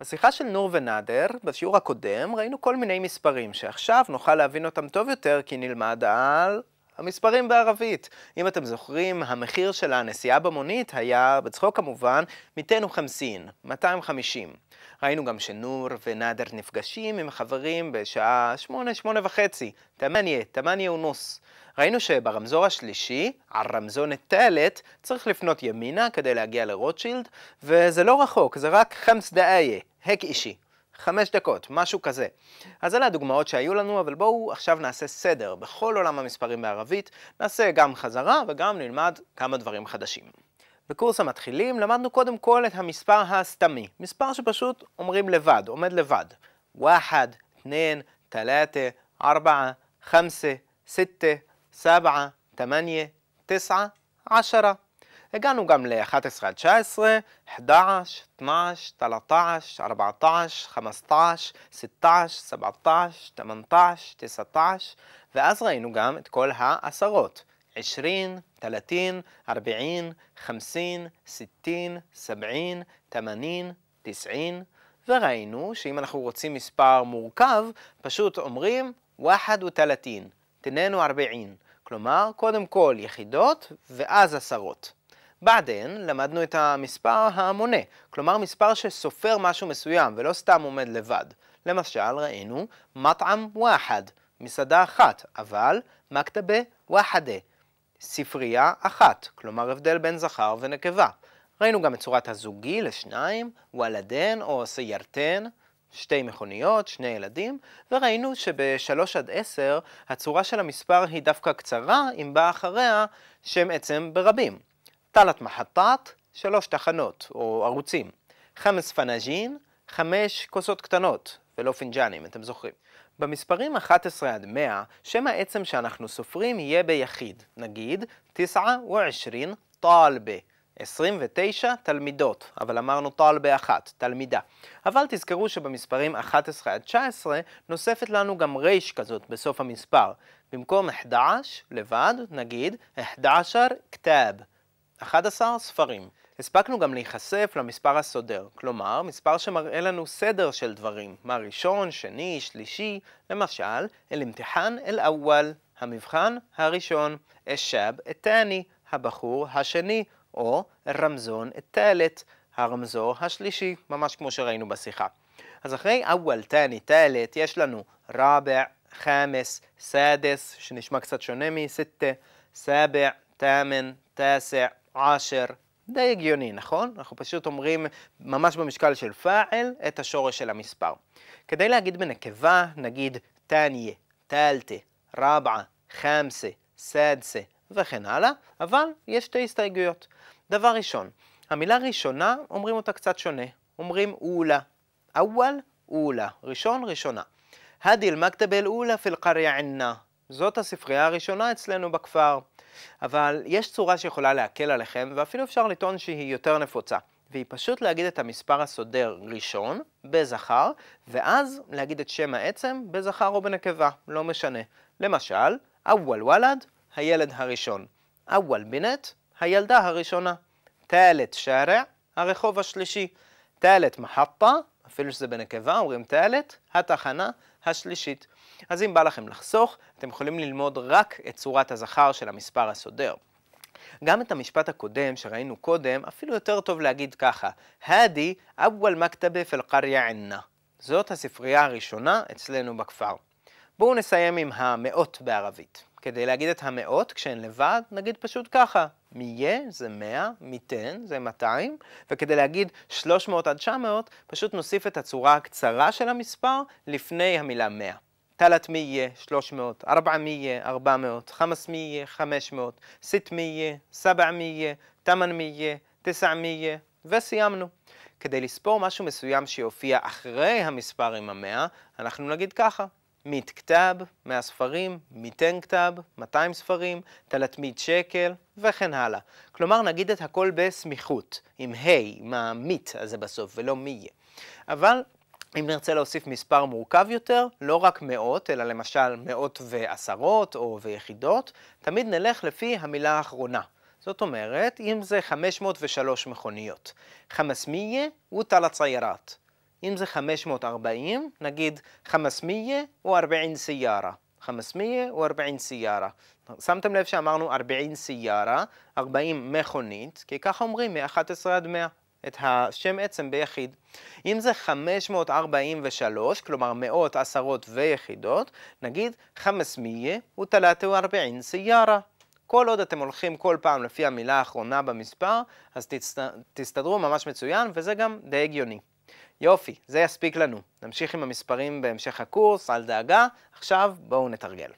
בשיחה של נור ונאדר, בשיעור הקודם, ראינו כל מיני מספרים שעכשיו נוכל להבין אותם טוב יותר כי נלמד על המספרים בערבית. אם אתם זוכרים, המחיר של הנסיעה במונית היה, בצחוק כמובן, מיתנו חמסין, 250. ראינו גם שנור ונאדר נפגשים עם חברים בשעה שמונה, שמונה וחצי, תמניה, תמניה ונוס. ראינו שברמזור השלישי, על רמזון תלת, צריך לפנות ימינה כדי להגיע לרוטשילד, וזה לא רחוק, זה רק חמס דאיה, הק אישי. חמש דקות, משהו כזה. אז אלה הדוגמאות שהיו לנו, אבל בואו עכשיו נעשה סדר בכל עולם המספרים בערבית, נעשה גם חזרה וגם נלמד כמה דברים חדשים. בקורס המתחילים למדנו קודם כל את המספר הסתמי, מספר שפשוט אומרים לבד, עומד לבד. ואחד, תנין, תלאתה, ארבעה, חמסה, סתה, סבעה, תמניה, תשעה, עשרה. הגענו גם ל-11 עד 19, 11, 12, 13, 14, 15, 16, 17, 18, 19, ואז ראינו גם את כל העשרות. 20, 30, 40, 50, 60, 70, 80, 90, וראינו שאם אנחנו רוצים מספר מורכב, פשוט אומרים 31, תננו 40, כלומר, קודם כל יחידות ואז עשרות. בעדן למדנו את המספר המונה, כלומר מספר שסופר משהו מסוים ולא סתם עומד לבד. למשל ראינו מטעם ואחד, מסעדה אחת, אבל מקתבה וחדה, ספרייה אחת, כלומר הבדל בין זכר ונקבה. ראינו גם את צורת הזוגי לשניים, וולדן או סיירתן, שתי מכוניות, שני ילדים, וראינו שבשלוש עד עשר הצורה של המספר היא דווקא קצרה, אם בא אחריה שם עצם ברבים. תלת מחטת, שלוש תחנות או ערוצים. חמש פנאג'ין, חמש כוסות קטנות, ולא פינג'אנים, אתם זוכרים. במספרים 11 עד 100, שם העצם שאנחנו סופרים יהיה ביחיד. נגיד, תשעה ועשרין טלבה. 29 תלמידות, אבל אמרנו טלבה אחת, תלמידה. אבל תזכרו שבמספרים 11 עד 19 נוספת לנו גם ריש כזאת בסוף המספר. במקום 11 לבד, נגיד 11 כתב. 11 ספרים. הספקנו גם להיחשף למספר הסודר, כלומר, מספר שמראה לנו סדר של דברים, מה ראשון, שני, שלישי, למשל, אל-אמתיחן אל-אוול, המבחן הראשון, א-שב א-תני, הבחור השני, או רמזון א-תלת, הרמזור השלישי, ממש כמו שראינו בשיחה. אז אחרי אוול, תני, תלת, יש לנו רבע, חמס, סדס, שנשמע קצת שונה מסיטה, סבע, תאמן, תסע, עשר, די הגיוני, נכון? אנחנו פשוט אומרים ממש במשקל של פעל את השורש של המספר. כדי להגיד בנקבה, נגיד תניה, תלתה, רבעה, חמסה, סדסה וכן הלאה, אבל יש שתי הסתייגויות. דבר ראשון, המילה ראשונה אומרים אותה קצת שונה. אומרים אולה. אוול, אולה. ראשון, ראשונה. הדי אל-מכתב אל-אולה פיל קריה ענה. זאת הספרייה הראשונה אצלנו בכפר. אבל יש צורה שיכולה להקל עליכם, ואפילו אפשר לטעון שהיא יותר נפוצה. והיא פשוט להגיד את המספר הסודר ראשון, בזכר, ואז להגיד את שם העצם בזכר או בנקבה, לא משנה. למשל, אוול וולד, הילד הראשון. אוול בינט, הילדה הראשונה. תלת שרע, הרחוב השלישי. תלת מחטה, אפילו שזה בנקבה, אומרים תלת, התחנה השלישית. אז אם בא לכם לחסוך, אתם יכולים ללמוד רק את צורת הזכר של המספר הסודר. גם את המשפט הקודם שראינו קודם, אפילו יותר טוב להגיד ככה, הדי אוול מכתבה פל קריה ענה. זאת הספרייה הראשונה אצלנו בכפר. בואו נסיים עם המאות בערבית. כדי להגיד את המאות כשהן לבד, נגיד פשוט ככה, מיה זה 100, מיתן זה 200, וכדי להגיד 300 עד 900, פשוט נוסיף את הצורה הקצרה של המספר לפני המילה 100. תלת מיה, 300, ארבע מיה, 400, חמס מיה, 500, סית מיה, סבע מיה, תמן מיה, תשע מיה, וסיימנו. כדי לספור משהו מסוים שיופיע אחרי המספר עם המאה, אנחנו נגיד ככה, מית כתב, 100 ספרים, מיתן כתב, 200 ספרים, תלתמית שקל, וכן הלאה. כלומר, נגיד את הכל בסמיכות, עם ה', עם המית הזה בסוף, ולא מי יהיה. אבל אם נרצה להוסיף מספר מורכב יותר, לא רק מאות, אלא למשל מאות ועשרות או ויחידות, תמיד נלך לפי המילה האחרונה. זאת אומרת, אם זה 503 מכוניות, חמסמיה ותלת סיירת. אם זה 540, נגיד חמסמיה ו-40 סיירה. חמסמיה ו-40 סיירה. שמתם לב שאמרנו 40 סיירה, 40 מכונית, כי ככה אומרים מ-11 עד 100. את השם עצם ביחיד. אם זה 543, כלומר מאות, עשרות ויחידות, נגיד חמסמיה ותלתה וארבעין סיירה. כל עוד אתם הולכים כל פעם לפי המילה האחרונה במספר, אז תסת... תסתדרו ממש מצוין, וזה גם די הגיוני. יופי, זה יספיק לנו. נמשיך עם המספרים בהמשך הקורס, אל דאגה. עכשיו בואו נתרגל.